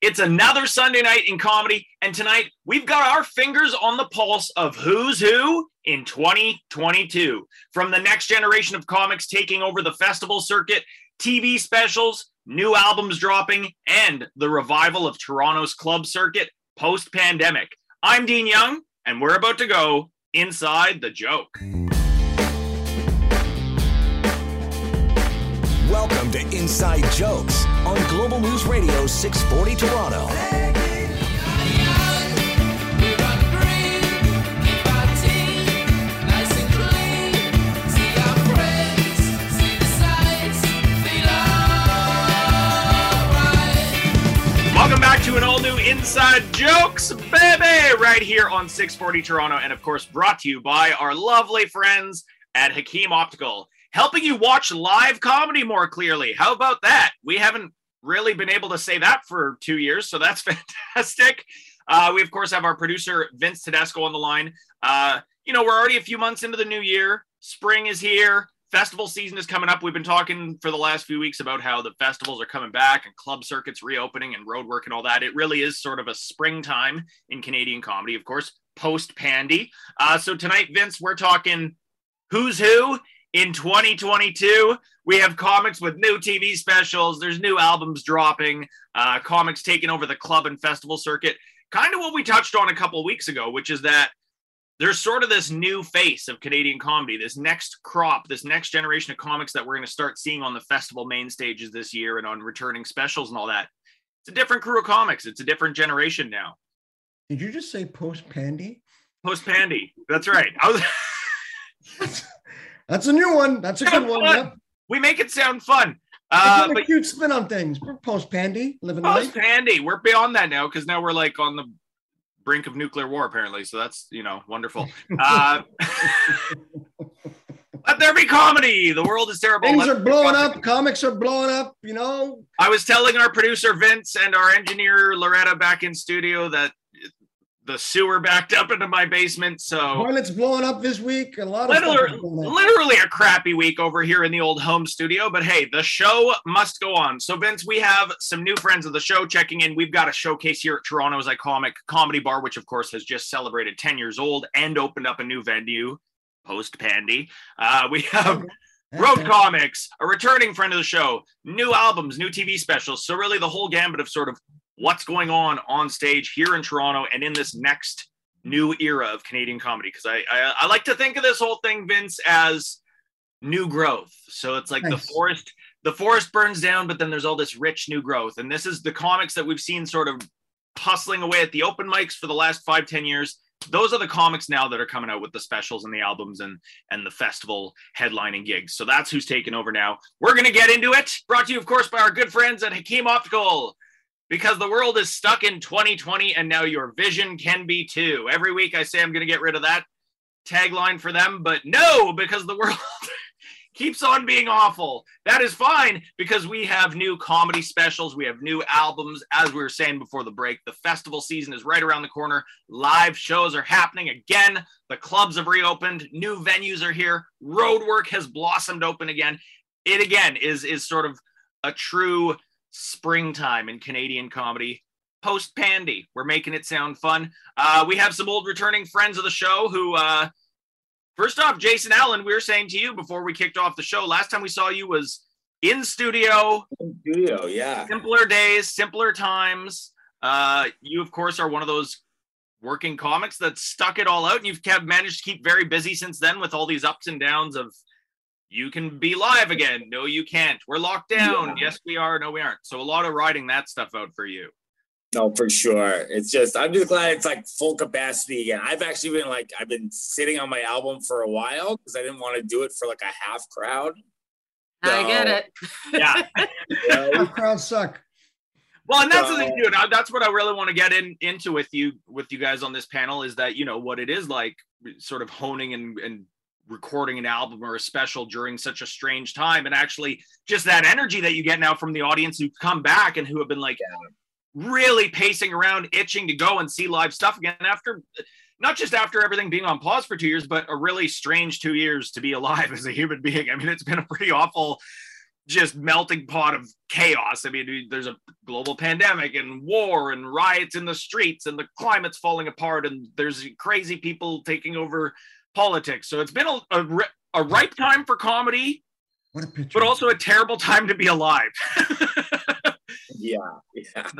It's another Sunday night in comedy, and tonight we've got our fingers on the pulse of who's who in 2022. From the next generation of comics taking over the festival circuit, TV specials, new albums dropping, and the revival of Toronto's club circuit post pandemic. I'm Dean Young, and we're about to go inside the joke. Welcome to Inside Jokes on Global News Radio 640 Toronto. Welcome back to an all new Inside Jokes, baby, right here on 640 Toronto, and of course, brought to you by our lovely friends at Hakim Optical, helping you watch live comedy more clearly. How about that? We haven't really been able to say that for two years, so that's fantastic. Uh, we, of course, have our producer, Vince Tedesco, on the line. Uh, you know, we're already a few months into the new year, spring is here festival season is coming up. We've been talking for the last few weeks about how the festivals are coming back and club circuits reopening and road work and all that. It really is sort of a springtime in Canadian comedy, of course, post pandy. Uh, so tonight, Vince, we're talking who's who in 2022. We have comics with new TV specials. There's new albums dropping. Uh, comics taking over the club and festival circuit. Kind of what we touched on a couple weeks ago, which is that there's sort of this new face of Canadian comedy, this next crop, this next generation of comics that we're going to start seeing on the festival main stages this year and on returning specials and all that. It's a different crew of comics. It's a different generation now. Did you just say post pandy? Post pandy. That's right. I was That's, a new one. That's a good one. Yep. we make it sound fun. Uh, Uh, a but cute spin on things. We're post pandy, living the post pandy, we're beyond that now because now we're like on the brink of nuclear war apparently. So that's you know wonderful. Uh, let there be comedy. The world is terrible. Things Let are blowing up. Comics are blowing up. You know, I was telling our producer Vince and our engineer Loretta back in studio that the sewer backed up into my basement. So toilets blowing up this week. A lot of literally, literally a crappy week over here in the old home studio. But hey, the show must go on. So Vince, we have some new friends of the show checking in. We've got a showcase here at Toronto's iconic comedy bar, which of course has just celebrated 10 years old and opened up a new venue post pandy. Uh, we have. Road Comics, a returning friend of the show, new albums, new TV specials. So, really, the whole gambit of sort of what's going on on stage here in Toronto and in this next new era of Canadian comedy. Because I, I, I like to think of this whole thing, Vince, as new growth. So, it's like the forest. The forest burns down, but then there's all this rich new growth. And this is the comics that we've seen sort of hustling away at the open mics for the last five, ten years. Those are the comics now that are coming out with the specials and the albums and and the festival headlining gigs. So that's who's taking over now. We're going to get into it. Brought to you, of course, by our good friends at Hakim Optical. Because the world is stuck in 2020 and now your vision can be too. Every week I say I'm going to get rid of that tagline for them, but no, because the world keeps on being awful. That is fine because we have new comedy specials, we have new albums. As we were saying before the break, the festival season is right around the corner. Live shows are happening again. The clubs have reopened, new venues are here, Roadwork has blossomed open again. It again is is sort of a true springtime in Canadian comedy. Post pandy, we're making it sound fun. Uh, we have some old returning friends of the show who uh, First off, Jason Allen, we were saying to you before we kicked off the show, last time we saw you was in studio, studio, yeah. simpler days, simpler times. Uh, you, of course, are one of those working comics that stuck it all out, and you've kept managed to keep very busy since then with all these ups and downs of you can be live again. No, you can't. We're locked down. Yeah. Yes, we are. No, we aren't. So a lot of riding that stuff out for you. No, for sure. It's just I'm just glad it's like full capacity again. I've actually been like I've been sitting on my album for a while because I didn't want to do it for like a half crowd. I get it. Yeah. you Half crowds suck. Well, and that's the thing, dude. That's what I really want to get in into with you with you guys on this panel is that you know what it is like, sort of honing and and recording an album or a special during such a strange time, and actually just that energy that you get now from the audience who come back and who have been like really pacing around, itching to go and see live stuff again after. Not just after everything being on pause for two years, but a really strange two years to be alive as a human being. I mean, it's been a pretty awful just melting pot of chaos. I mean, there's a global pandemic and war and riots in the streets and the climate's falling apart and there's crazy people taking over politics. So it's been a, a, a ripe time for comedy, What a picture. but also a terrible time to be alive. Yeah, yeah.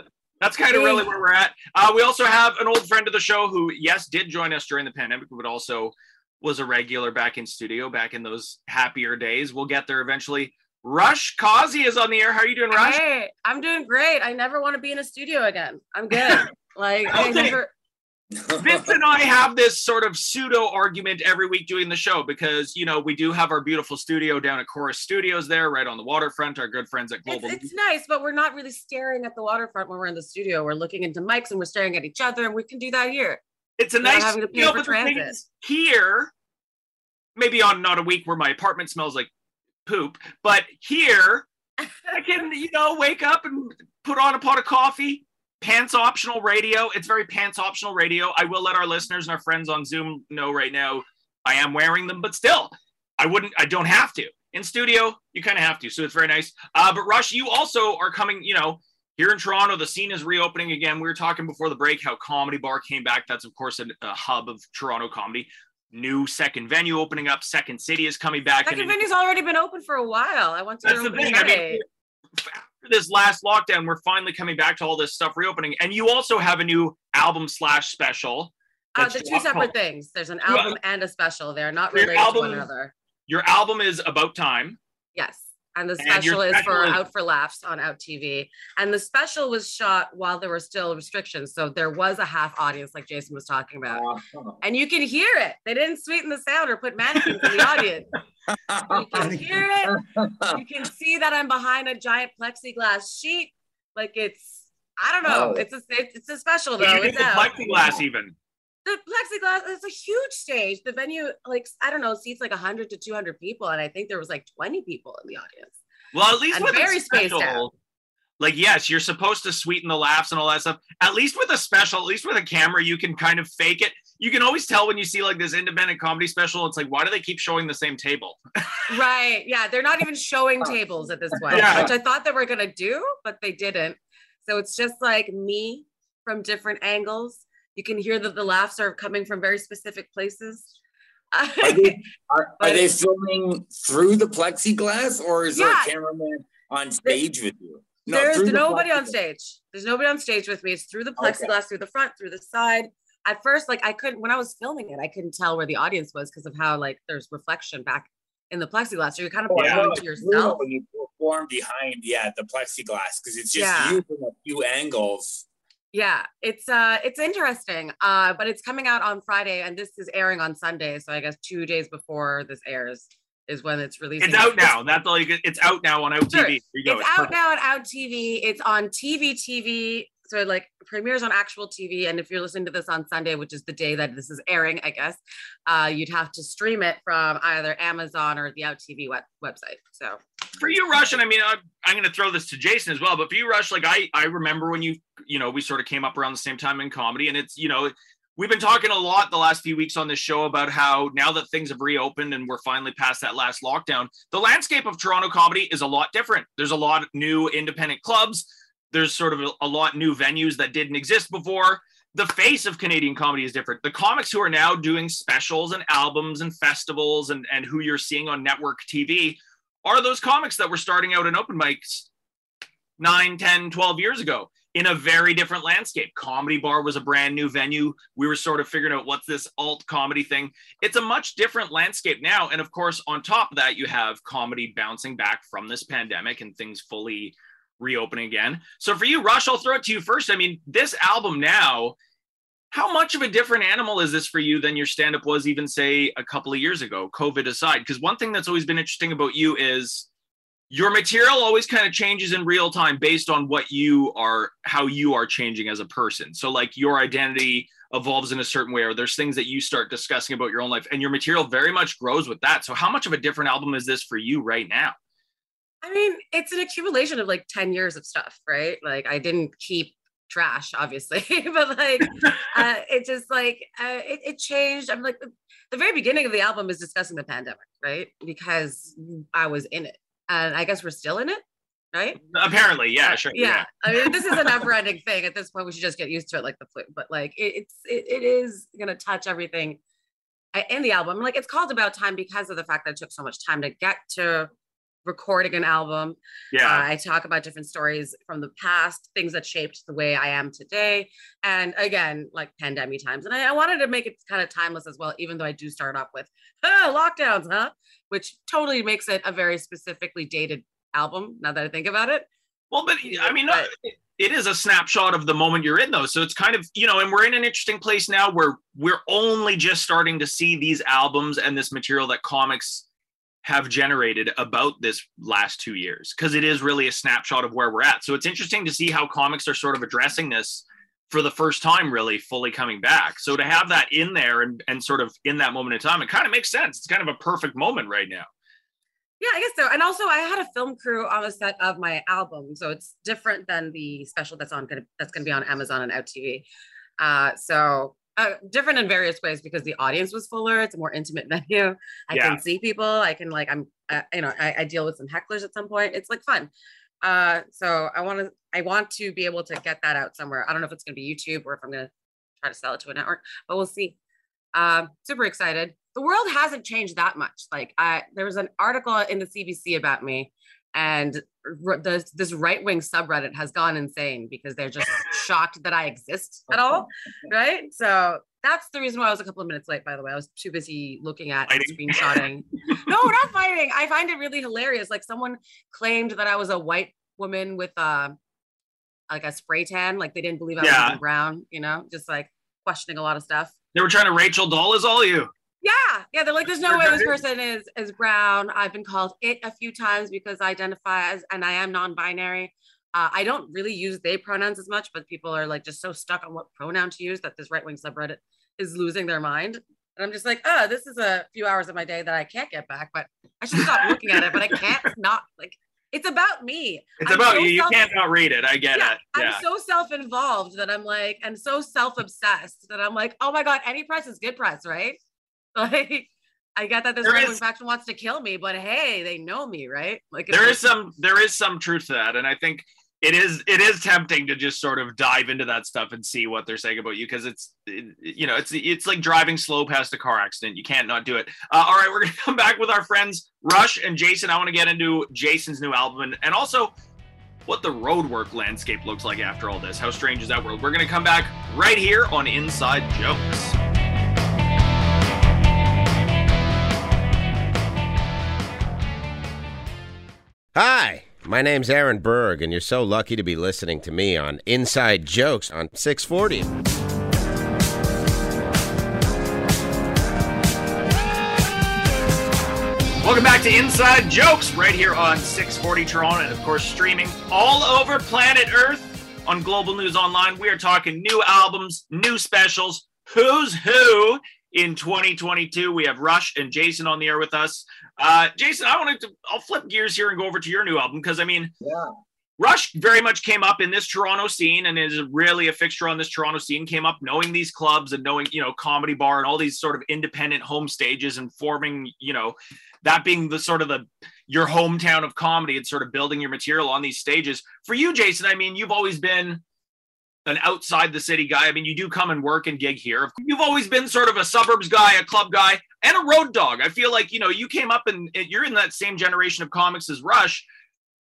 That's kind of really where we're at. Uh, we also have an old friend of the show who, yes, did join us during the pandemic, but also was a regular back in studio back in those happier days. We'll get there eventually. Rush Kazi is on the air. How are you doing, Rush? Hey, I'm doing great. I never want to be in a studio again. I'm good. Like I never Vince and I have this sort of pseudo argument every week doing the show because you know we do have our beautiful studio down at Chorus Studios there, right on the waterfront. Our good friends at Global. it's nice, but we're not really staring at the waterfront when we're in the studio. We're looking into mics and we're staring at each other, and we can do that here. It's a nice having to pay for but the thing transit. here. Maybe on not a week where my apartment smells like poop, but here I can you know wake up and put on a pot of coffee. Pants optional radio. It's very pants optional radio. I will let our listeners and our friends on Zoom know right now I am wearing them, but still, I wouldn't. I don't have to. In studio, you kind of have to, so it's very nice. Uh, but Rush, you also are coming. You know, here in Toronto, the scene is reopening again. We were talking before the break how Comedy Bar came back. That's of course a, a hub of Toronto comedy. New second venue opening up. Second City is coming back. Second venue's already been open for a while. I went to that's the thing. I mean, this last lockdown, we're finally coming back to all this stuff reopening. And you also have a new album slash special. Uh, they're two separate called- things. There's an Yeah. album and a special. They're not related to one another. Your album is About Time. Yes. And the And special is special for is- Out for Laughs on Out TV. And the special was shot while there were still restrictions. So there was a half audience, like Jason was talking about. Uh-huh. And you can hear it. They didn't sweeten the sound or put mannequins in the audience. You can hear it. You can see that I'm behind a giant plexiglass sheet. Like it's, I don't know. Oh. It's a it's, it's a special though. you It's plexiglass even. The plexiglass is a huge stage. The venue, like I don't know, seats like 100 to 200 people, and I think there was like 20 people in the audience. Well, at least And with very a spaced special, out. like yes, you're supposed to sweeten the laughs and all that stuff. At least with a special, at least with a camera, you can kind of fake it. You can always tell when you see like this independent comedy special. It's like, why do they keep showing the same table? Right. Yeah. They're not even showing tables at this point, Yeah. which I thought they were going to do, but they didn't. So it's just like me from different angles. You can hear that the laughs are coming from very specific places. Are they, are, are they filming through the plexiglass or is there a cameraman on stage with you? There's through the nobody on stage. There's nobody on stage with me. It's through the Okay. plexiglass, through the front, through the side. At first, like I couldn't when I was filming it, I couldn't tell where the audience was because of how like there's reflection back in the plexiglass. So you're kind of Oh, performing to yourself. When you perform behind, yeah, the plexiglass because it's just Yeah. you from a few angles. Yeah, it's uh it's interesting. Uh but it's coming out on Friday and this is airing on Sunday, so I guess 2 days before this airs is when it's released. It's out now. That's all you get. It's out now on Out Sure. It's out perfect. now on Out TV. It's on TV TV. So like premieres on actual TV. And if you're listening to this on Sunday, which is the day that this is airing, I guess, uh, you'd have to stream it from either Amazon or the Out TV web- website. So for you, Rush, and I mean, I'm, I'm going to throw this to Jason as well. But for you, Rush, like I, I remember when you, you know, we sort of came up around the same time in comedy, and it's, you know, we've been talking a lot the last few weeks on this show about how now that things have reopened and we're finally past that last lockdown, the landscape of Toronto comedy is a lot different. There's a lot of new independent clubs. There's sort of a, a lot new venues that didn't exist before. The face of Canadian comedy is different. The comics who are now doing specials and albums and festivals and, and who you're seeing on network TV are those comics that were starting out in open mics 9 10 12 years ago in a very different landscape comedy bar was a brand new venue we were sort of figuring out what's this alt comedy thing it's a much different landscape now and of course on top of that you have comedy bouncing back from this pandemic and things fully reopening again. So for you rush i'll throw it to you first. I mean this album now how much of a different animal is this for you than your stand up was even say a couple of years ago covid aside? Because one thing that's always been interesting about you is your material always kind of changes in real time based on what you are how you are changing as a person. So like your identity evolves in a certain way or there's things that you start discussing about your own life and your material very much grows with that. So how much of a different album is this for you right now I mean, it's an accumulation of like 10 years of stuff, right? Like I didn't keep trash, obviously, but like uh, it just like uh, it, it changed. I'm like the, the very beginning of the album is discussing the pandemic, right? Because I was in it. and I guess we're still in it, right? Apparently, yeah, sure. Yeah. Yeah. I mean, this is a never-ending thing. At this point, we should just get used to it, like the flu. But like, it, it's it, it is gonna touch everything in the album. Like, it's called About Time because of the fact that it took so much time to get to recording an album. Yeah. Uh, I talk about different stories from the past, things that shaped the way I am today. And again, like pandemic times. And I, I wanted to make it kind of timeless as well, even though I do start off with oh, lockdowns, huh? Which totally makes it a very specifically dated album now that I think about it. Well, but I mean, But- it is a snapshot of the moment you're in, though. So it's kind of, you know, and we're in an interesting place now where we're only just starting to see these albums and this material that comics have generated about this last two years because it is really a snapshot of where we're at. So it's interesting to see how comics are sort of addressing this for the first time, really fully coming back. So to have that in there and, and sort of in that moment in time, it kind of makes sense. It's kind of a perfect moment right now. Yeah, I guess so. And also, I had a film crew on the set of my album, so it's different than the special that's on gonna that's gonna be on Amazon and Out TV. Uh, so uh, different in various ways because the audience was fuller. It's a more intimate venue. I Yeah. can see people. I can like I'm uh, you know I, I deal with some hecklers at some point. It's like fun. Uh, so I want to I want to be able to get that out somewhere. I don't know if it's gonna be YouTube or if I'm gonna try to sell it to a network, but we'll see. Um, super excited. The world hasn't changed that much. Like, I there was an article in the CBC about me, and the, this right wing subreddit has gone insane because they're just shocked that I exist at all. Right. So that's the reason why I was a couple of minutes late. By the way, I was too busy looking at and screenshotting. no, not fighting. I find it really hilarious. Like someone claimed that I was a white woman with uh like a spray tan. Like they didn't believe I was Yeah. brown. You know, just like questioning a lot of stuff. They were trying to Rachel Dolezal you. Yeah, yeah. They're like, there's no way this person is is brown. I've been called it a few times because I identify as and I am non-binary. Uh, I don't really use they pronouns as much, but people are like just so stuck on what pronoun to use that this right wing subreddit is losing their mind. And I'm just like, oh, this is a few hours of my day that I can't get back, but I should stop looking at it. But I can't not like it's about me. It's I'm about so you. You self- can't not read it. I get yeah, it. Yeah. I'm so self-involved that I'm like, and so self-obsessed that I'm like, oh my god, any press is good press, right? Like, I got that this There is- faction wants to kill me, but hey, they know me, right? Like, there is some there is some truth to that and i think it is it is tempting to just sort of dive into that stuff and see what they're saying about you because it's it- you know it's it's like driving slow past a car accident. You can't not do it. Uh, all right we're gonna come back with our friends rush and jason. I want to get into jason's new album and, and also what the roadwork landscape looks like after all this. How strange is that world? We're gonna come back right here on inside jokes Hi, my name's Aaron Berg, and you're so lucky to be listening to me on Inside Jokes on 640. Welcome back to Inside Jokes right here on 640 Toronto and of course streaming all over planet Earth on Global News Online. We are talking new albums, new specials, who's who in 2022. We have Rush and Jason on the air with us. Uh, Jason, I wanted to I'll flip gears here and go over to your new album because I mean Yeah. Rush very much came up in this Toronto scene and is really a fixture on this Toronto scene. Came up knowing these clubs and knowing, you know, Comedy Bar and all these sort of independent home stages and forming, you know, that being the sort of the your hometown of comedy and sort of building your material on these stages. For you, Jason, I mean, you've always been an outside the city guy. I mean, you do come and work and gig here. You've always been sort of a suburbs guy, a club guy, and a road dog. I feel like, you know, you came up and you're in that same generation of comics as Rush,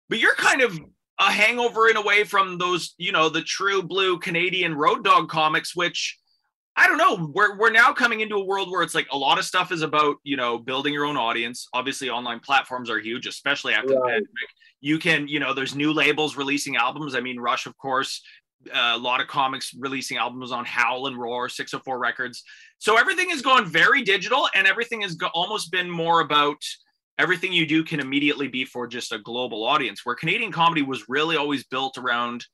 but you're kind of a hangover in a way from those, you know, the true blue Canadian road dog comics, which I don't know. We're we're now coming into a world where it's like a lot of stuff is about, you know, building your own audience. Obviously, online platforms are huge, especially after the pandemic. You can, you know, there's new labels releasing albums. I mean, Rush, of course, a lot of comics releasing albums on Howl and Roar, 604 Records. So everything has gone very digital, and everything has go- almost been more about everything you do can immediately be for just a global audience. Where Canadian comedy was really always built around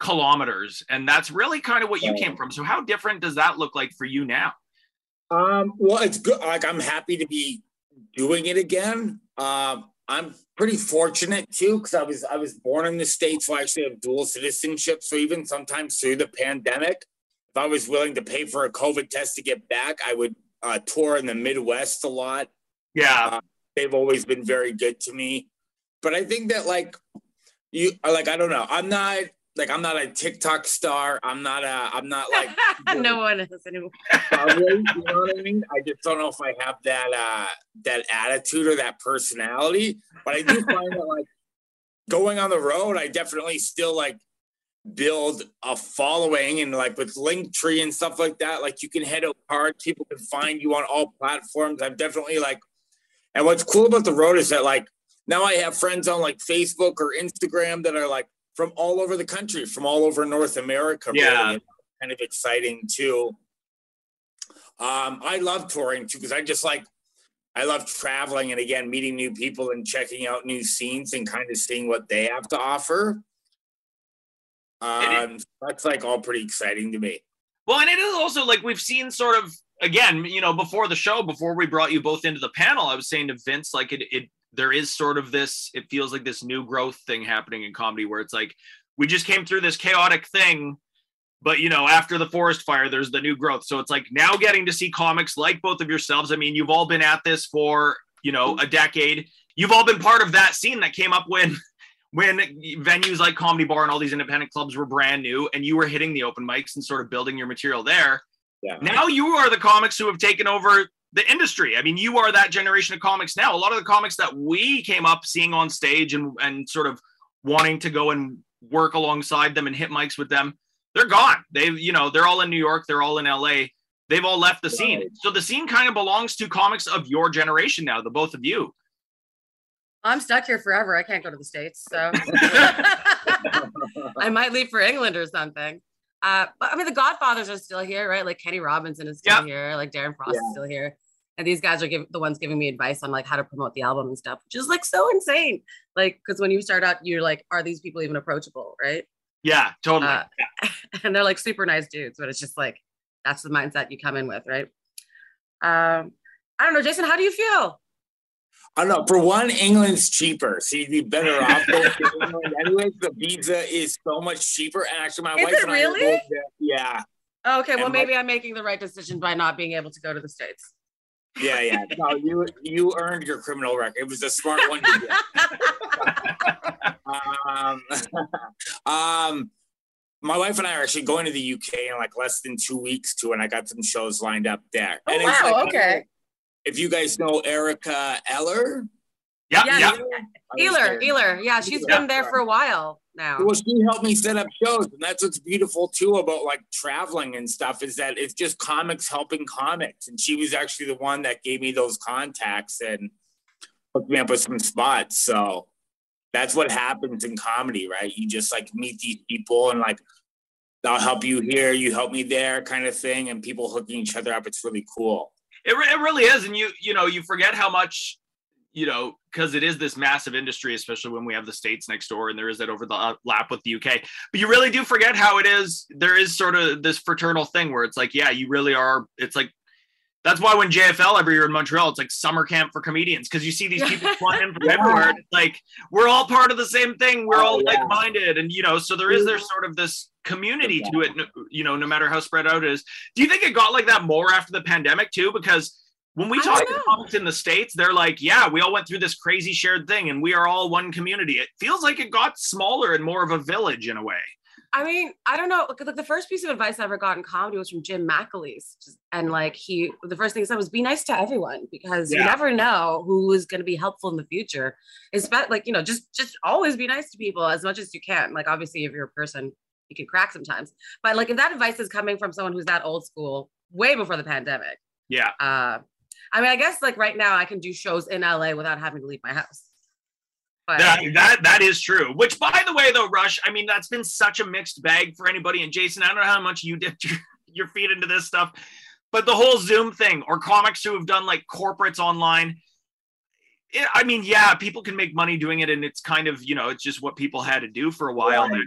kilometers, and that's really kind of what you came from. So how different does that look like for you now? Um, well, it's good. Like I'm happy to be doing it again. Um, I'm pretty fortunate too because I was I was born in the states, so I actually have dual citizenship. So even sometimes through the pandemic, if I was willing to pay for a COVID test to get back, I would uh, tour in the Midwest a lot. Yeah, They've always been very good to me. but I think that like you like I don't know. I'm not like I'm not a TikTok star. I'm not a I'm not like no one is anymore. you know what I mean? I just don't know if I have that uh that attitude or that personality. But I do find that like going on the road, I definitely still like build a following and like with Linktree and stuff like that. Like you can hit out hard, people can find you on all platforms. I'm definitely like, and what's cool about the road is that like now I have friends on like Facebook or Instagram that are like from all over the country, from all over North America. Yeah. Really. Kind of exciting too. Um, I love touring too because I just like I love traveling and again meeting new people and checking out new scenes and kind of seeing what they have to offer. Um, that's like all pretty exciting to me. Well, and it is also like we've seen sort of again, you know, before the show, before we brought you both into the panel, I was saying to Vince, like it, it there is sort of this, it feels like this new growth thing happening in comedy where it's like we just came through this chaotic thing, but you know, after the forest fire, there's the new growth. So it's like now getting to see comics like both of yourselves. I mean, you've all been at this for, you know, a decade. You've all been part of that scene that came up when when venues like Comedy Bar and all these independent clubs were brand new and you were hitting the open mics and sort of building your material there. Yeah. Now you are the comics who have taken over the industry. I mean, you are that generation of comics now. A lot of the comics that we came up seeing on stage and and sort of wanting to go and work alongside them and hit mics with them, they're gone. They've, you know, they're all in New York, they're all in LA. They've all left the scene. So the scene kind of belongs to comics of your generation now, the both of you. I'm stuck here forever. I can't go to the States. So I might leave for England or something. Uh, but I mean, the Godfathers are still here, right? Like Kenny Robinson is still Yep. here. Like Darren Frost Yeah. is still here. And these guys are give, the ones giving me advice on like how to promote the album and stuff, which is like so insane. Like, because when you start out, you're like, are these people even approachable, right? Yeah, totally. Uh, and they're like super nice dudes, but it's just like that's the mindset you come in with, right? Um, I don't know, Jason. How do you feel? I don't know. For one, England's cheaper, so you'd be better off going to England. Anyways, the visa is so much cheaper. And actually, my Is wife it and I are really? both. Yeah, okay, well And my- maybe I'm making the right decision by not being able to go to the states. Yeah, yeah. No, you you earned your criminal record. It was a smart one um, um, my wife and I are actually going to the UK in like less than two weeks too, and I got some shows lined up there. Oh, and wow, like, okay. If you guys know Erica Eller, yeah, Yeah, yeah. Ealer, Ealer, yeah, she's Yeah. been there for a while now. Well, she helped me set up shows, and that's what's beautiful too about like traveling and stuff is that it's just comics helping comics. And she was actually the one that gave me those contacts and hooked me up with some spots. So that's what happens in comedy, right? You just like meet these people and like I'll help you here, you help me there, kind of thing, and people hooking each other up. It's really cool. It, re- it really is, and you you know you forget how much you know because it is this massive industry, especially when we have the states next door, and there is that over the uh, lap with the UK. But you really do forget how it is. There is sort of this fraternal thing where it's like, yeah, you really are. It's like that's why when JFL every year in Montreal, it's like summer camp for comedians because you see these people flying in from everywhere. And it's like we're all part of the same thing. We're Oh, all yeah. like-minded, and you know, so there is there's sort of this community to it. You know, no matter how spread out it is. Do you think it got like that more after the pandemic too? Because when we talk to comics in the states, they're like, "Yeah, we all went through this crazy shared thing, and we are all one community." It feels like it got smaller and more of a village in a way. I mean, I don't know. Like the first piece of advice I ever got in comedy was from Jim McAleese, and like he, the first thing he said was, "Be nice to everyone because you never know who is going to be helpful in the future." It's about like you know, just just always be nice to people as much as you can. Like obviously, if you're a person, you can crack sometimes, but like if that advice is coming from someone who's that old school, way before the pandemic. Yeah, Uh, I mean, I guess like right now I can do shows in LA without having to leave my house. But that that that is true. Which, by the way, though, Rush, I mean, that's been such a mixed bag for anybody. And Jason, I don't know how much you dipped your, your feet into this stuff, but the whole Zoom thing, or comics who have done like corporates online. It, I mean, yeah, people can make money doing it, and it's kind of you know, it's just what people had to do for a while. Right.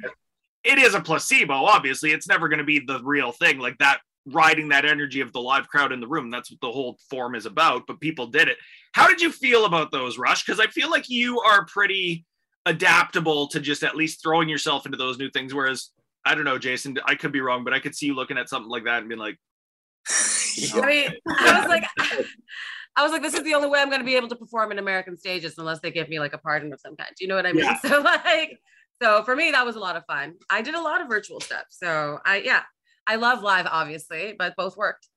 It is a placebo, obviously. It's never going to be the real thing, like that riding that energy of the live crowd in the room. That's what the whole form is about. But people did it. How did you feel about those, Rush? Because I feel like you are pretty adaptable to just at least throwing yourself into those new things. Whereas I don't know, Jason, I could be wrong, but I could see you looking at something like that and being like, I mean, I was like, I was like, this is the only way I'm going to be able to perform in American stages unless they give me like a pardon of some kind. Do you know what I mean? Yeah. So like, so for me, that was a lot of fun. I did a lot of virtual stuff. So I, yeah, I love live, obviously, but both worked.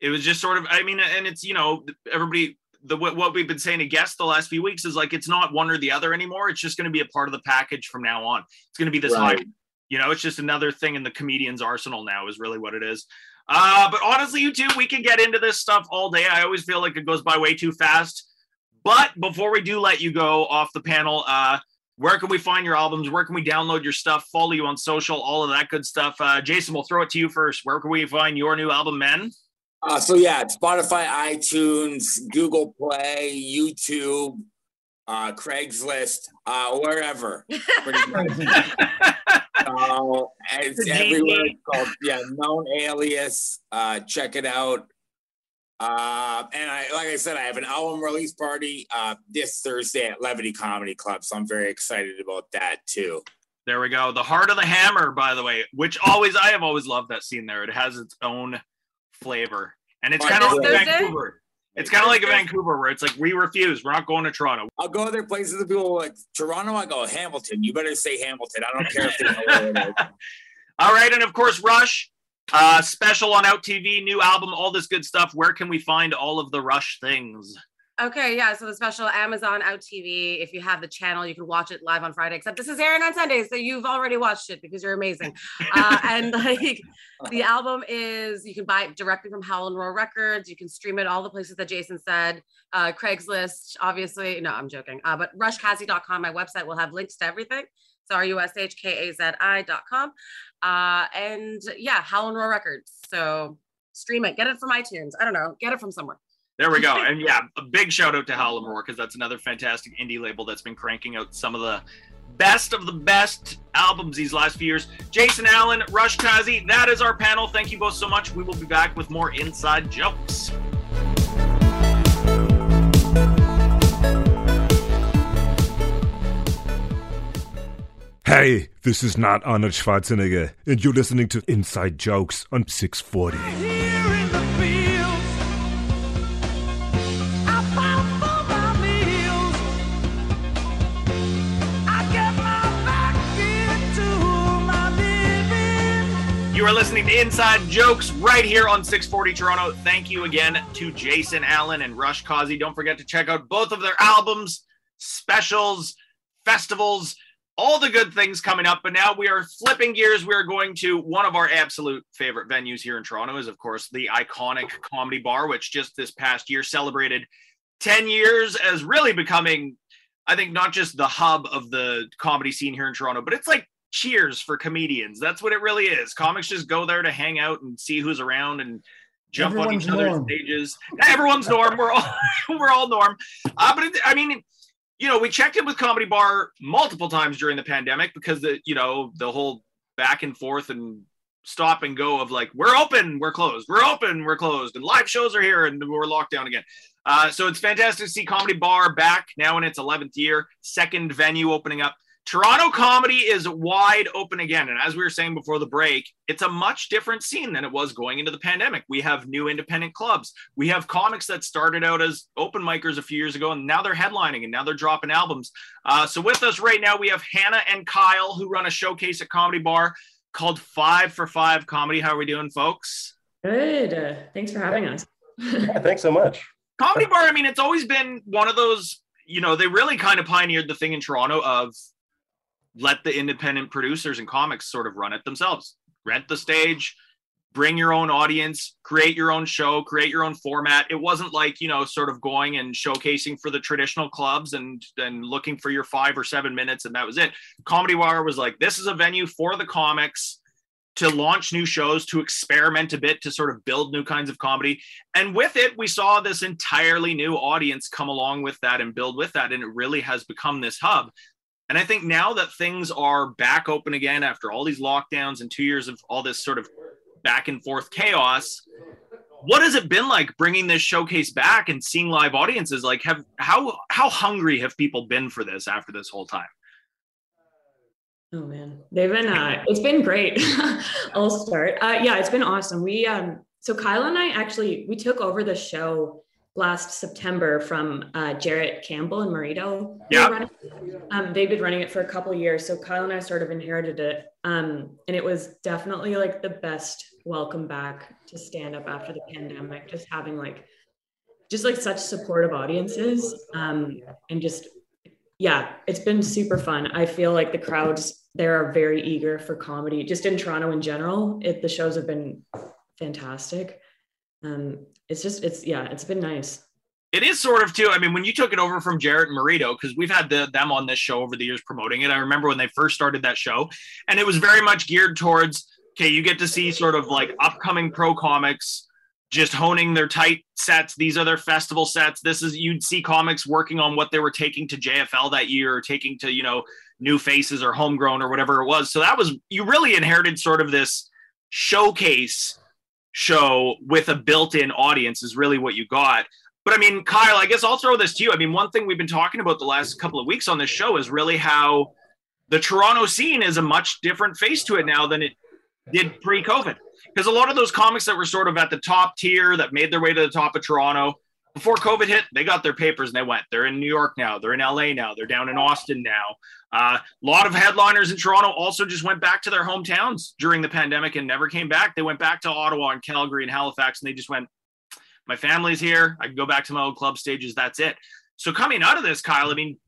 it was just sort of i mean and it's you know everybody the what, what we've been saying to guests the last few weeks is like it's not one or the other anymore. It's just going to be a part of the package from now on. It's going to be this Right. hype you know it's just another thing in the comedian's arsenal now is really what it is. Uh but honestly you two we can get into this stuff all day. I always feel like it goes by way too fast. But before we do let you go off the panel uh where can we find your albums? Where can we download your stuff? Follow you on social, all of that good stuff. Uh, Jason, we'll throw it to you first. Where can we find your new album, Men? Uh, so yeah, Spotify, iTunes, Google Play, YouTube, uh, Craigslist, uh, wherever. Pretty much. So it's everywhere. It's called yeah, known alias. Uh, check it out. Uh, and I, like I said, I have an album release party uh, this Thursday at Levity Comedy Club, so I'm very excited about that too. There we go. The Heart of the Hammer, by the way, which always I have always loved that scene there. It has its own flavor. And it's kind of like Thursday? Vancouver. It's kind of like a Vancouver where it's like we refuse. We're not going to Toronto. I'll go other places that people are like Toronto. I go Hamilton. You better say Hamilton. I don't care if they know where it is. All right, and of course Rush, uh special on Out TV, new album, all this good stuff. Where can we find all of the Rush things? Okay, yeah. So the special Amazon Out TV. If you have the channel, you can watch it live on Friday. Except this is airing on Sunday, so you've already watched it because you're amazing. Uh, and like the album is, you can buy it directly from Howl and Roar Records. You can stream it all the places that Jason said. Uh, Craigslist, obviously. No, I'm joking. Uh, but rushkazi.com, my website will have links to everything. So dot com. Uh, and yeah, Howl and Roar Records. So stream it, get it from iTunes. I don't know, get it from somewhere. There we go. And yeah, a big shout out to Howl and Roar because that's another fantastic indie label that's been cranking out some of the best of the best albums these last few years. Jason Allen, Rush Kazi, that is our panel. Thank you both so much. We will be back with more inside jokes. Hey, this is not Arnold Schwarzenegger, and you're listening to Inside Jokes on 640. You are listening to Inside Jokes right here on 640 Toronto. Thank you again to Jason Allen and Rush Kazi. Don't forget to check out both of their albums, specials, festivals, all the good things coming up. But now we are flipping gears. We are going to one of our absolute favorite venues here in Toronto is, of course, the iconic Comedy Bar, which just this past year celebrated 10 years as really becoming, I think, not just the hub of the comedy scene here in Toronto, but it's like cheers for comedians. That's what it really is. Comics just go there to hang out and see who's around and jump on each Everyone's other's norm. stages. Everyone's norm. We're all we're all norm. Uh, but it, I mean, you know, we checked in with Comedy Bar multiple times during the pandemic because the you know the whole back and forth and stop and go of like we're open, we're closed, we're open, we're closed, and live shows are here and we're locked down again. Uh, so it's fantastic to see Comedy Bar back now in its 11th year, second venue opening up. Toronto comedy is wide open again. And as we were saying before the break, it's a much different scene than it was going into the pandemic. We have new independent clubs. We have comics that started out as open micers a few years ago, and now they're headlining and now they're dropping albums. Uh, so with us right now, we have Hannah and Kyle who run a showcase at Comedy Bar called Five for Five Comedy. How are we doing, folks? Good. Uh, thanks for having us. Yeah, thanks so much. Comedy Bar, I mean, it's always been one of those, you know, they really kind of pioneered the thing in Toronto of let the independent producers and comics sort of run it themselves. Rent the stage, bring your own audience, create your own show, create your own format. It wasn't like, you know, sort of going and showcasing for the traditional clubs and and looking for your 5 or 7 minutes and that was it. Comedy Wire was like this is a venue for the comics to launch new shows, to experiment a bit, to sort of build new kinds of comedy. And with it, we saw this entirely new audience come along with that and build with that. And it really has become this hub. And I think now that things are back open again after all these lockdowns and two years of all this sort of back and forth chaos, what has it been like bringing this showcase back and seeing live audiences? Like, have how how hungry have people been for this after this whole time? Oh man, they've been. Uh, it's been great. I'll start. Uh, yeah, it's been awesome. We um, so Kyle and I actually we took over the show last September from uh, Jarrett Campbell and Marito. Yeah. Um, they've been running it for a couple years, so Kyle and I sort of inherited it, um, and it was definitely like the best welcome back to stand up after the pandemic. Just having like, just like such supportive audiences, um, and just yeah, it's been super fun. I feel like the crowds there are very eager for comedy. Just in Toronto in general, it the shows have been fantastic. Um, it's just it's yeah, it's been nice. It is sort of too. I mean, when you took it over from Jarrett and Marito, because we've had the, them on this show over the years promoting it. I remember when they first started that show, and it was very much geared towards okay, you get to see sort of like upcoming pro comics just honing their tight sets. These are their festival sets. This is you'd see comics working on what they were taking to JFL that year, or taking to you know new faces or homegrown or whatever it was. So that was you really inherited sort of this showcase show with a built-in audience is really what you got. But I mean, Kyle, I guess I'll throw this to you. I mean, one thing we've been talking about the last couple of weeks on this show is really how the Toronto scene is a much different face to it now than it did pre-COVID. Because a lot of those comics that were sort of at the top tier that made their way to the top of Toronto before COVID hit, they got their papers and they went. They're in New York now. They're in LA now. They're down in Austin now. A uh, lot of headliners in Toronto also just went back to their hometowns during the pandemic and never came back. They went back to Ottawa and Calgary and Halifax and they just went, my family's here. I can go back to my old club stages. That's it. So coming out of this, Kyle, I mean,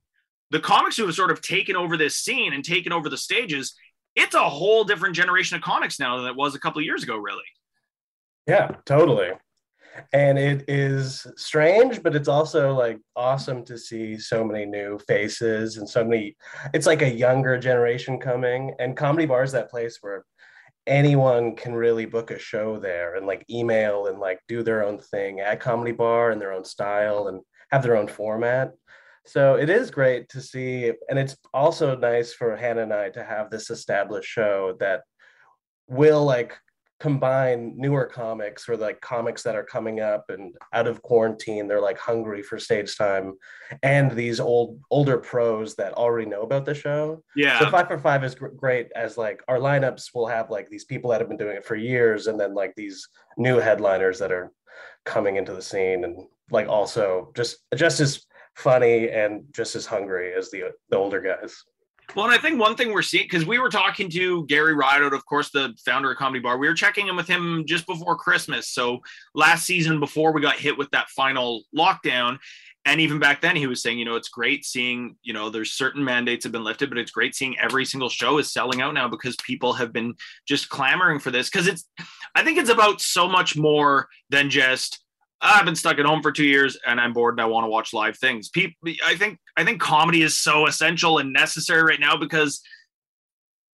the comics who have sort of taken over this scene and taken over the stages, it's a whole different generation of comics now than it was a couple of years ago, really. Yeah, totally and it is strange but it's also like awesome to see so many new faces and so many it's like a younger generation coming. And comedy bar is that place where anyone can really book a show there and like email and like do their own thing at comedy bar in their own style and have their own format. So it is great to see and it's also nice for hannah and i to have this established show that will like combine newer comics or like comics that are coming up and out of quarantine they're like hungry for stage time and these old older pros that already know about the show. Yeah. So five for five is gr- great as like our lineups will have like these people that have been doing it for years and then like these new headliners that are coming into the scene and like also just just as funny and just as hungry as the the older guys well, and I think one thing we're seeing because we were talking to Gary Rideout, of course, the founder of Comedy Bar. We were checking in with him just before Christmas. So last season, before we got hit with that final lockdown, and even back then, he was saying, you know, it's great seeing, you know, there's certain mandates have been lifted, but it's great seeing every single show is selling out now because people have been just clamoring for this. Because it's, I think it's about so much more than just I've been stuck at home for two years and I'm bored and I want to watch live things. People, I think, I think comedy is so essential and necessary right now because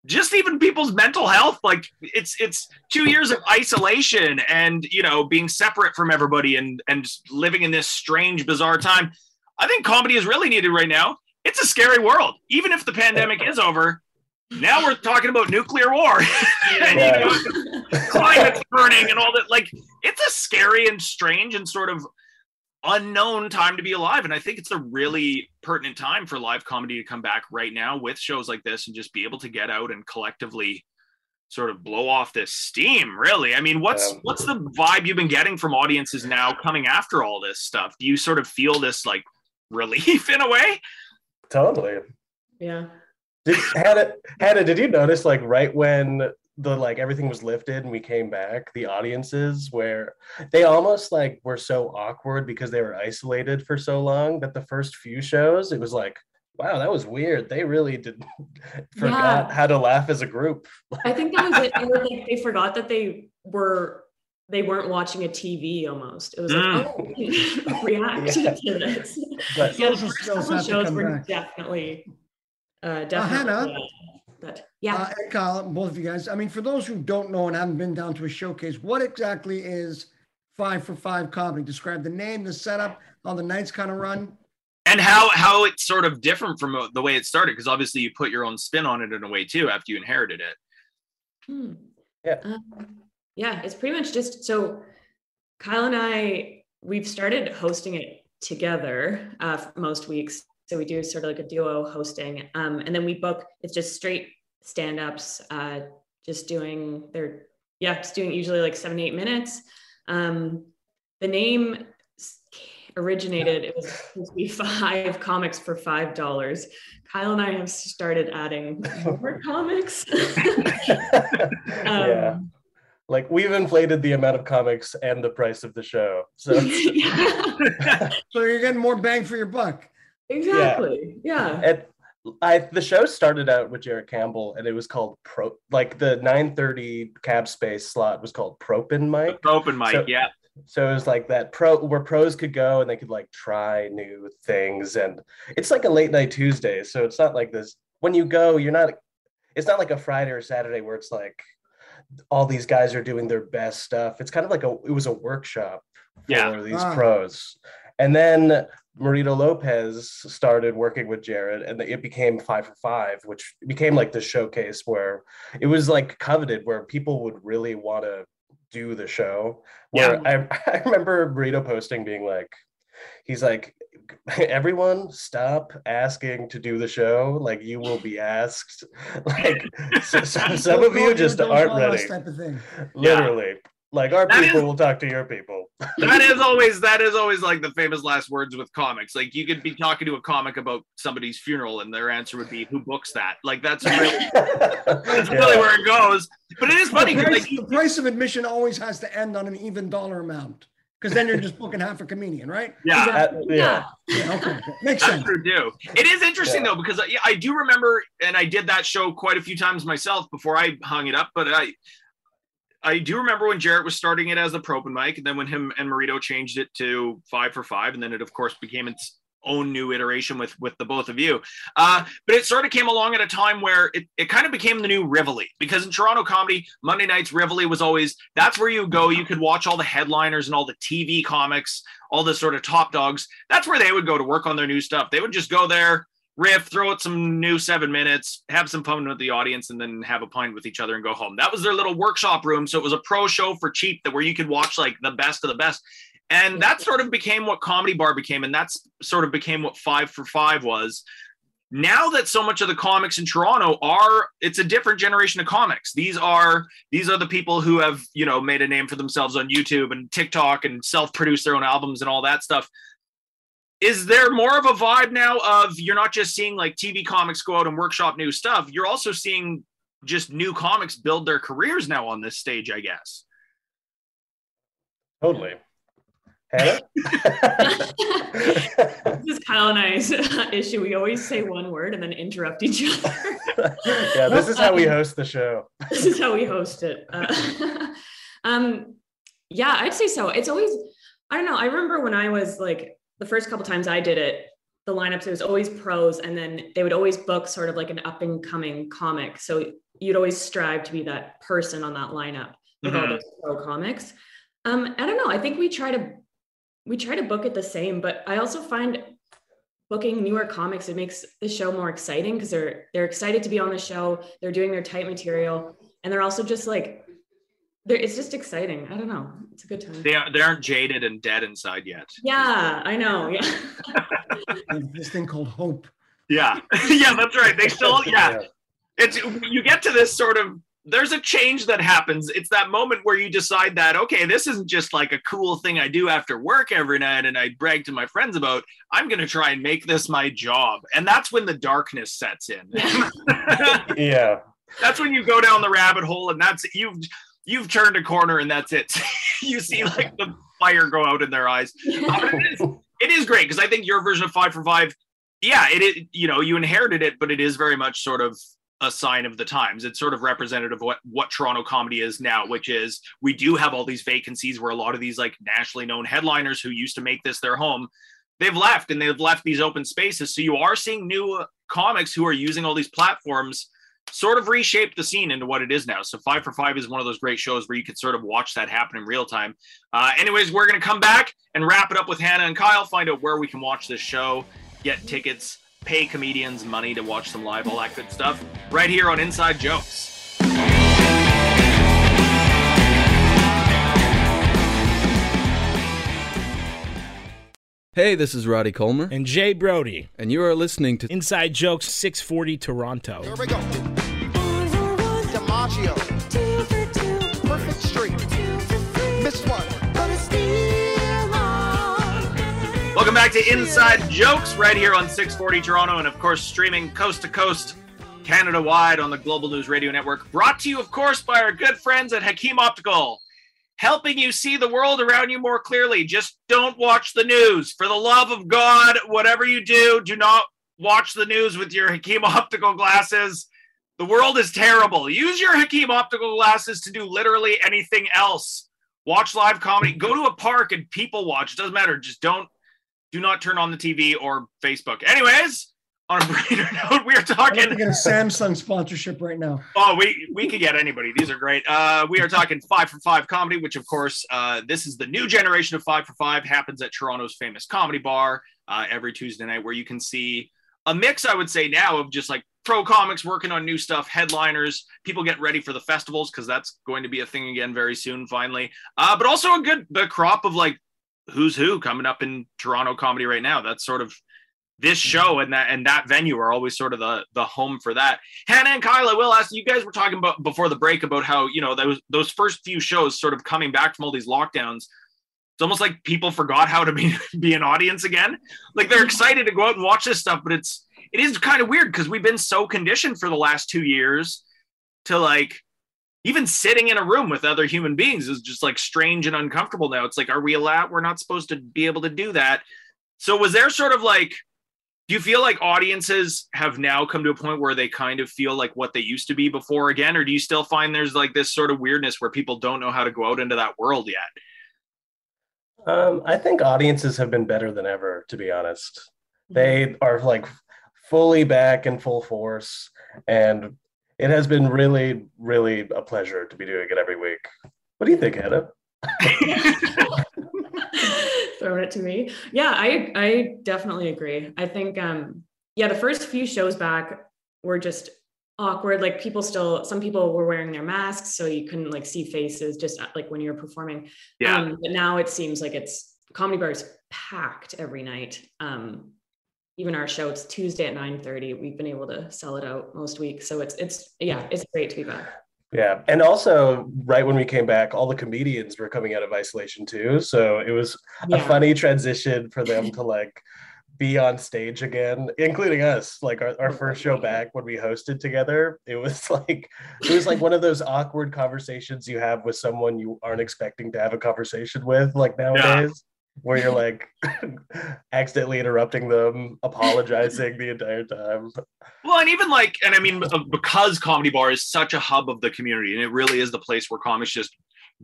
just even people's mental health, like it's it's two years of isolation and you know being separate from everybody and and living in this strange, bizarre time. I think comedy is really needed right now. It's a scary world. Even if the pandemic is over, now we're talking about nuclear war and you know, climate's burning and all that. Like it's a scary and strange and sort of unknown time to be alive. And I think it's a really pertinent time for live comedy to come back right now with shows like this and just be able to get out and collectively sort of blow off this steam really i mean what's um, what's the vibe you've been getting from audiences now coming after all this stuff do you sort of feel this like relief in a way totally Yeah. Did Hannah, Hannah, did you notice like right when the like everything was lifted and we came back, the audiences where they almost like were so awkward because they were isolated for so long that the first few shows it was like, wow, that was weird. They really did forgot Yeah. how to laugh as a group. I think that was it. They, were like, they forgot that they were they weren't watching a TV almost. It was like, Mm. oh, react Yeah. to this. But yeah, the first couple shows were back. definitely uh definitely Hannah? uh, but yeah. Uh, and Kyle, both of you guys. I mean, for those who don't know and haven't been down to a showcase, what exactly is Five for Five Comedy? Describe the name, the setup, how the nights kind of run. and how how it's sort of different from uh, the way it started because obviously you put your own spin on it in a way too after you inherited it Hmm. Yeah. Um, yeah, it's pretty much just so Kyle and I, we've started hosting it together uh, most weeks. So we do sort of like a duo hosting. Um, and then we book, it's just straight stand ups, uh, just doing their, yeah, just doing usually like seven, eight minutes. Um, the name originated, it was supposed to be five comics for five dollars. Kyle and I have started adding more comics. yeah. Um, Like we've inflated the amount of comics and the price of the show. So So you're getting more bang for your buck. Exactly. Yeah. and I the show started out with Jared Campbell and it was called Pro like the 930 cab space slot was called Propin Mike. Open mic, So- yeah. So it was like that pro where pros could go and they could like try new things. And it's like a late night Tuesday. So it's not like this when you go, you're not it's not like a Friday or Saturday where it's like all these guys are doing their best stuff. It's kind of like a it was a workshop for Yeah. these Ah. pros. And then Marito Lopez started working with Jared and it became five for five, which became like the showcase where it was like coveted where people would really want to do the show. Where I, I remember Burrito posting being like, he's like, everyone stop asking to do the show. Like you will be asked. Like so, so- some of you just aren't follow us ready. Type of thing. Literally. Like our That people is- will talk to your people. that is always that is always like the famous last words with comics. Like you could be talking to a comic about somebody's funeral, and their answer would be, "Who books that?" Like that's really that's really where it goes. But it is funny. The 'cause, price, Like, the price of admission always has to end on an even dollar amount because then you're just booking half a comedian, right? yeah, Uh, yeah. Yeah, okay, okay. makes That's sense. true too. It is interesting Yeah. though because I, I do remember, and I did that show quite a few times myself before I hung it up. But I, I do remember when Jared was starting it as the Propin mic, and then when him and Marito changed it to five for five, and then it of course became its own new iteration with with the both of you. Uh, but it sort of came along at a time where it, it kind of became the new Rivoli because in Toronto comedy, Monday nights Rivoli was always that's where you go. You could watch all the headliners and all the TV comics, all the sort of top dogs. That's where they would go to work on their new stuff. They would just go there, riff, throw out some new seven minutes, have some fun with the audience, and then have a pint with each other and go home. That was their little workshop room. So it was a pro show for cheap that where you could watch like the best of the best. And that sort of became what Comedy Bar became, and that's sort of became what Five for Five was. Now that so much of the comics in Toronto are, it's a different generation of comics. These are these are the people who have you know made a name for themselves on YouTube and TikTok and self-produce their own albums and all that stuff is there more of a vibe now of you're not just seeing like TV comics go out and workshop new stuff, you're also seeing just new comics build their careers now on this stage, I guess. Totally. Hannah? this is Kyle and I's issue. We always say one word and then interrupt each other. yeah, this is how we host the show. this is how we host it. Uh, um, yeah, I'd say so. It's always, I don't know. I remember when I was like the first couple times I did it, the lineups, it was always pros, and then they would always book sort of like an up and coming comic. So you'd always strive to be that person on that lineup with all Mhm. those pro comics. Um, I don't know. I think we try to we try to book it the same, but I also find booking newer comics it makes the show more exciting because they're they're excited to be on the show. They're doing their tight material, and they're also just like they're, it's just exciting. I don't know. It's a good time. They, are, they aren't jaded and dead inside yet. Yeah, I know. Yeah. This thing called hope. Yeah. yeah, that's right. They still, yeah. It's you get to this sort of there's a change that happens. It's that moment where you decide that, okay, this isn't just like a cool thing I do after work every night and I brag to my friends about. I'm going to try and make this my job. And that's when the darkness sets in. Yeah. that's when you go down the rabbit hole and that's you've you've turned a corner and that's it. You see like the fire go out in their eyes. Uh, it is it is great because i think your version of five for five yeah it is you know you inherited it but it is very much sort of a sign of the times. It's sort of representative of what what toronto comedy is now which is we do have all these vacancies where a lot of these like nationally known headliners who used to make this their home they've left and they've left these open spaces. So you are seeing new comics who are using all these platforms sort of reshape the scene into what it is now. So Five for Five is one of those great shows where you could sort of watch that happen in real time. Uh, anyways, we're going to come back and wrap it up with Hannah and Kyle, find out where we can watch this show, get tickets, pay comedians money to watch them live, all that good stuff, right here on Inside Jokes. Hey, this is Roddy Colmer. And Jay Brody. And you are listening to Inside Jokes 640 Toronto. Here we go. DiMaggio. Welcome back to Inside Jokes right here on 640 Toronto and, of course, streaming coast to coast, Canada wide on the Global News Radio Network. Brought to you, of course, by our good friends at Hakim Optical helping you see the world around you more clearly. Just don't watch the news. For the love of God, whatever you do, do not watch the news with your Hakim Optical glasses. The world is terrible. Use your Hakim Optical glasses to do literally anything else. Watch live comedy. Go to a park and people watch. It doesn't matter. Just don't do not turn on the TV or Facebook. Anyways, on a brighter note, we are I'd like to talking. get a Samsung sponsorship right now. Oh, we we could get anybody. These are great. Uh, we are talking five for five comedy, which of course, uh, this is the new generation of five for five. Happens at Toronto's famous comedy bar uh, every Tuesday night, where you can see a mix, I would say, now of just like pro comics working on new stuff, headliners, people get ready for the festivals because that's going to be a thing again very soon, finally. Uh, but also a good the crop of like who's who coming up in Toronto comedy right now. That's sort of this show and that and that venue are always sort of the the home for that. Hannah and Kyle, I will ask you guys were talking about before the break about how you know those those first few shows sort of coming back from all these lockdowns. It's almost like people forgot how to be be an audience again. Like they're excited to go out and watch this stuff, but it's it is kind of weird because we've been so conditioned for the last two years to like even sitting in a room with other human beings is just like strange and uncomfortable now. It's like, are we allowed? We're not supposed to be able to do that. So was there sort of like, do you feel like audiences have now come to a point where they kind of feel like what they used to be before again? Or do you still find there's like this sort of weirdness where people don't know how to go out into that world yet? Um, I think audiences have been better than ever, to be honest. They are like fully back in full force, and it has been really, really a pleasure to be doing it every week. What do you think, Hannah? throwing it to me. Yeah, I I definitely agree. I think um yeah, the first few shows back were just awkward. Like people still some people were wearing their masks so you couldn't like see faces just uh, like when you were performing. Yeah. Um, but now it seems like it's comedy bars packed every night. Um even our show it's Tuesday at 9:30. We've been able to sell it out most weeks. So it's it's yeah, it's great to be back. Yeah. And also, right when we came back, all the comedians were coming out of isolation too. So it was a funny transition for them to like be on stage again, including us. Like our, our first show back when we hosted together, it was like it was like one of those awkward conversations you have with someone you aren't expecting to have a conversation with, like nowadays. Where you're like accidentally interrupting them, apologizing the entire time. Well, and even like, and I mean, because Comedy Bar is such a hub of the community, and it really is the place where comics just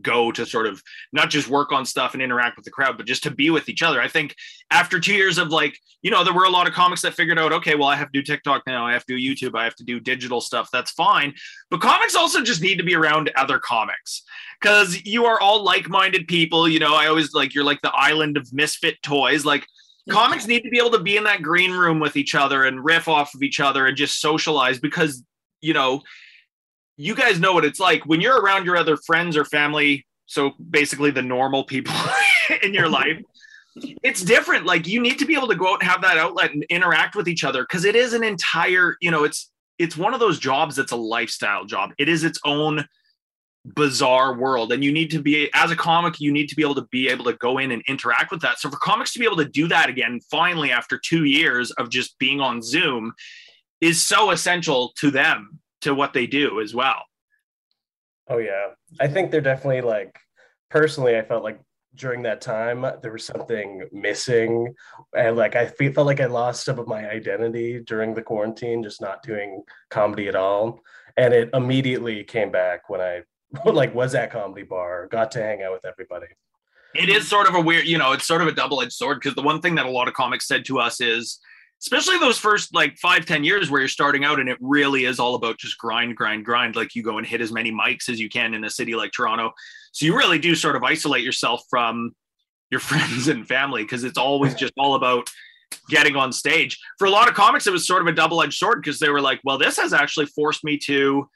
go to sort of not just work on stuff and interact with the crowd, but just to be with each other. I think after two years of like, you know, there were a lot of comics that figured out, okay, well, I have to do TikTok now, I have to do YouTube, I have to do digital stuff. That's fine. But comics also just need to be around other comics because you are all like minded people. You know, I always like, you're like the island of misfit toys. Like, comics need to be able to be in that green room with each other and riff off of each other and just socialize because you know you guys know what it's like when you're around your other friends or family so basically the normal people in your life it's different. Like you need to be able to go out and have that outlet and interact with each other because it is an entire you know it's it's one of those jobs that's a lifestyle job. It is its own bizarre world and you need to be as a comic you need to be able to be able to go in and interact with that. So for comics to be able to do that again finally after two years of just being on zoom is so essential to them to what they do as well Oh yeah, I think they're definitely like personally. I felt like during that time there was something missing, and like I felt like I lost some of my identity during the quarantine, just not doing comedy at all. And it immediately came back when I like was at comedy bar, got to hang out with everybody. it is sort of a weird you know it's sort of a double-edged sword because the one thing that a lot of comics said to us is especially those first like five ten years where you're starting out and it really is all about just grind grind grind like you go and hit as many mics as you can in a city like toronto. So you really do sort of isolate yourself from your friends and family because it's always just all about getting on stage. For a lot of comics it was sort of a double-edged sword because they were like well this has actually forced me to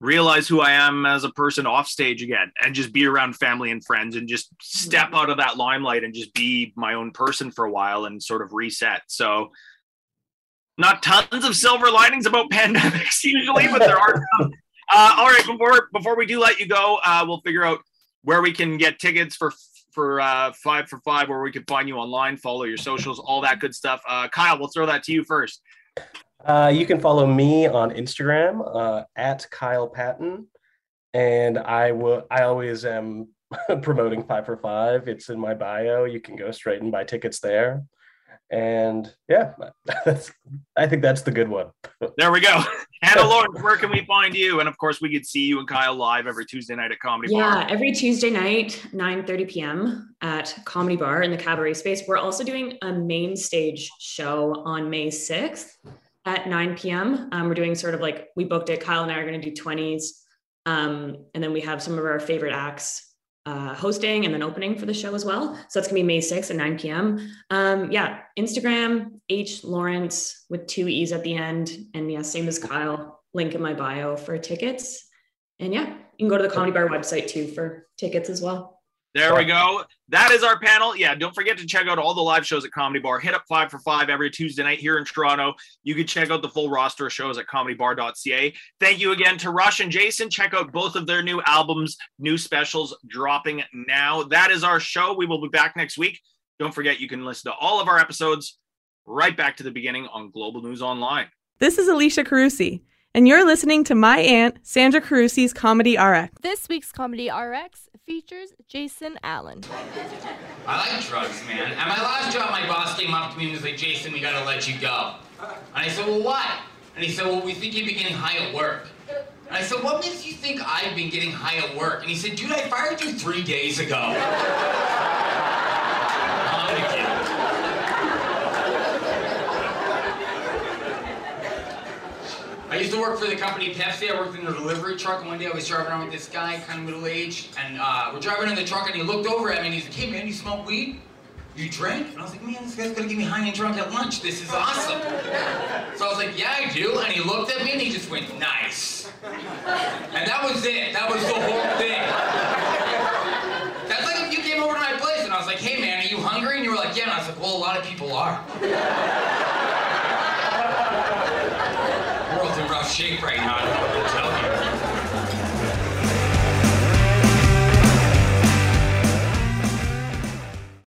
realize who I am as a person off stage again and just be around family and friends and just step out of that limelight and just be my own person for a while and sort of reset. So not tons of silver linings about pandemics usually, but there are some. Uh, all right, before before we do let you go, uh, we'll figure out where we can get tickets for for uh, five for five, where we can find you online, follow your socials, all that good stuff. Uh, Kyle, we'll throw that to you first. Uh, you can follow me on Instagram uh, at Kyle Patan, and I will. I always am promoting five for five. It's in my bio. You can go straight and buy tickets there. And yeah, that's. I think that's the good one. There we go. Hannah Lawrence, where can we find you? And of course, we could see you and Kyle live every Tuesday night at Comedy Yeah, Bar. every Tuesday night, 9 30 p.m. at Comedy Bar in the Cabaret Space. We're also doing a main stage show on May 6th at 9 p.m. Um, we're doing sort of like we booked it. Kyle and I are going to do 20s. Um, and then we have some of our favorite acts uh, hosting and then opening for the show as well. So that's going to be May 6th at 9 p.m. Um, yeah, Instagram, H Lawrence with two E's at the end. And yeah, same as Kyle, link in my bio for tickets. And yeah, you can go to the Comedy Bar website too for tickets as well. There we go. That is our panel. Yeah, don't forget to check out all the live shows at Comedy Bar. Hit up five for five every Tuesday night here in Toronto. You can check out the full roster of shows at comedybar.ca. Thank you again to Rush and Jason. Check out both of their new albums, new specials dropping now. That is our show. We will be back next week. Don't forget, you can listen to all of our episodes right back to the beginning on Global News Online. This is Alicia Carusi, and you're listening to my aunt, Sandra Carusi's Comedy RX. This week's Comedy RX features Jason Allen. I like drugs, man. At my last job, my boss came up to me and was like, Jason, we gotta let you go. And I said, well, why? And he said, well, we think you've been getting high at work. And I said, what makes you think I've been getting high at work? And he said, dude, I fired you three days ago. I'm the kid. I used to work for the company Pepsi. I worked in a delivery truck, one day I was driving around with this guy, kind of middle-aged, and uh, we're driving in the truck, and he looked over at me, and he's like, hey, man, you smoke weed? You drink? And I was like, man, this guy's gonna get me high and drunk at lunch. This is awesome. So I was like, yeah, I do. And he looked at me, and he just went, nice. And that was it. That was the whole thing. That's like if you came over to my place, and I was like, hey, man, are you hungry? And you were like, yeah. And I was like, well, a lot of people are. Shape right now.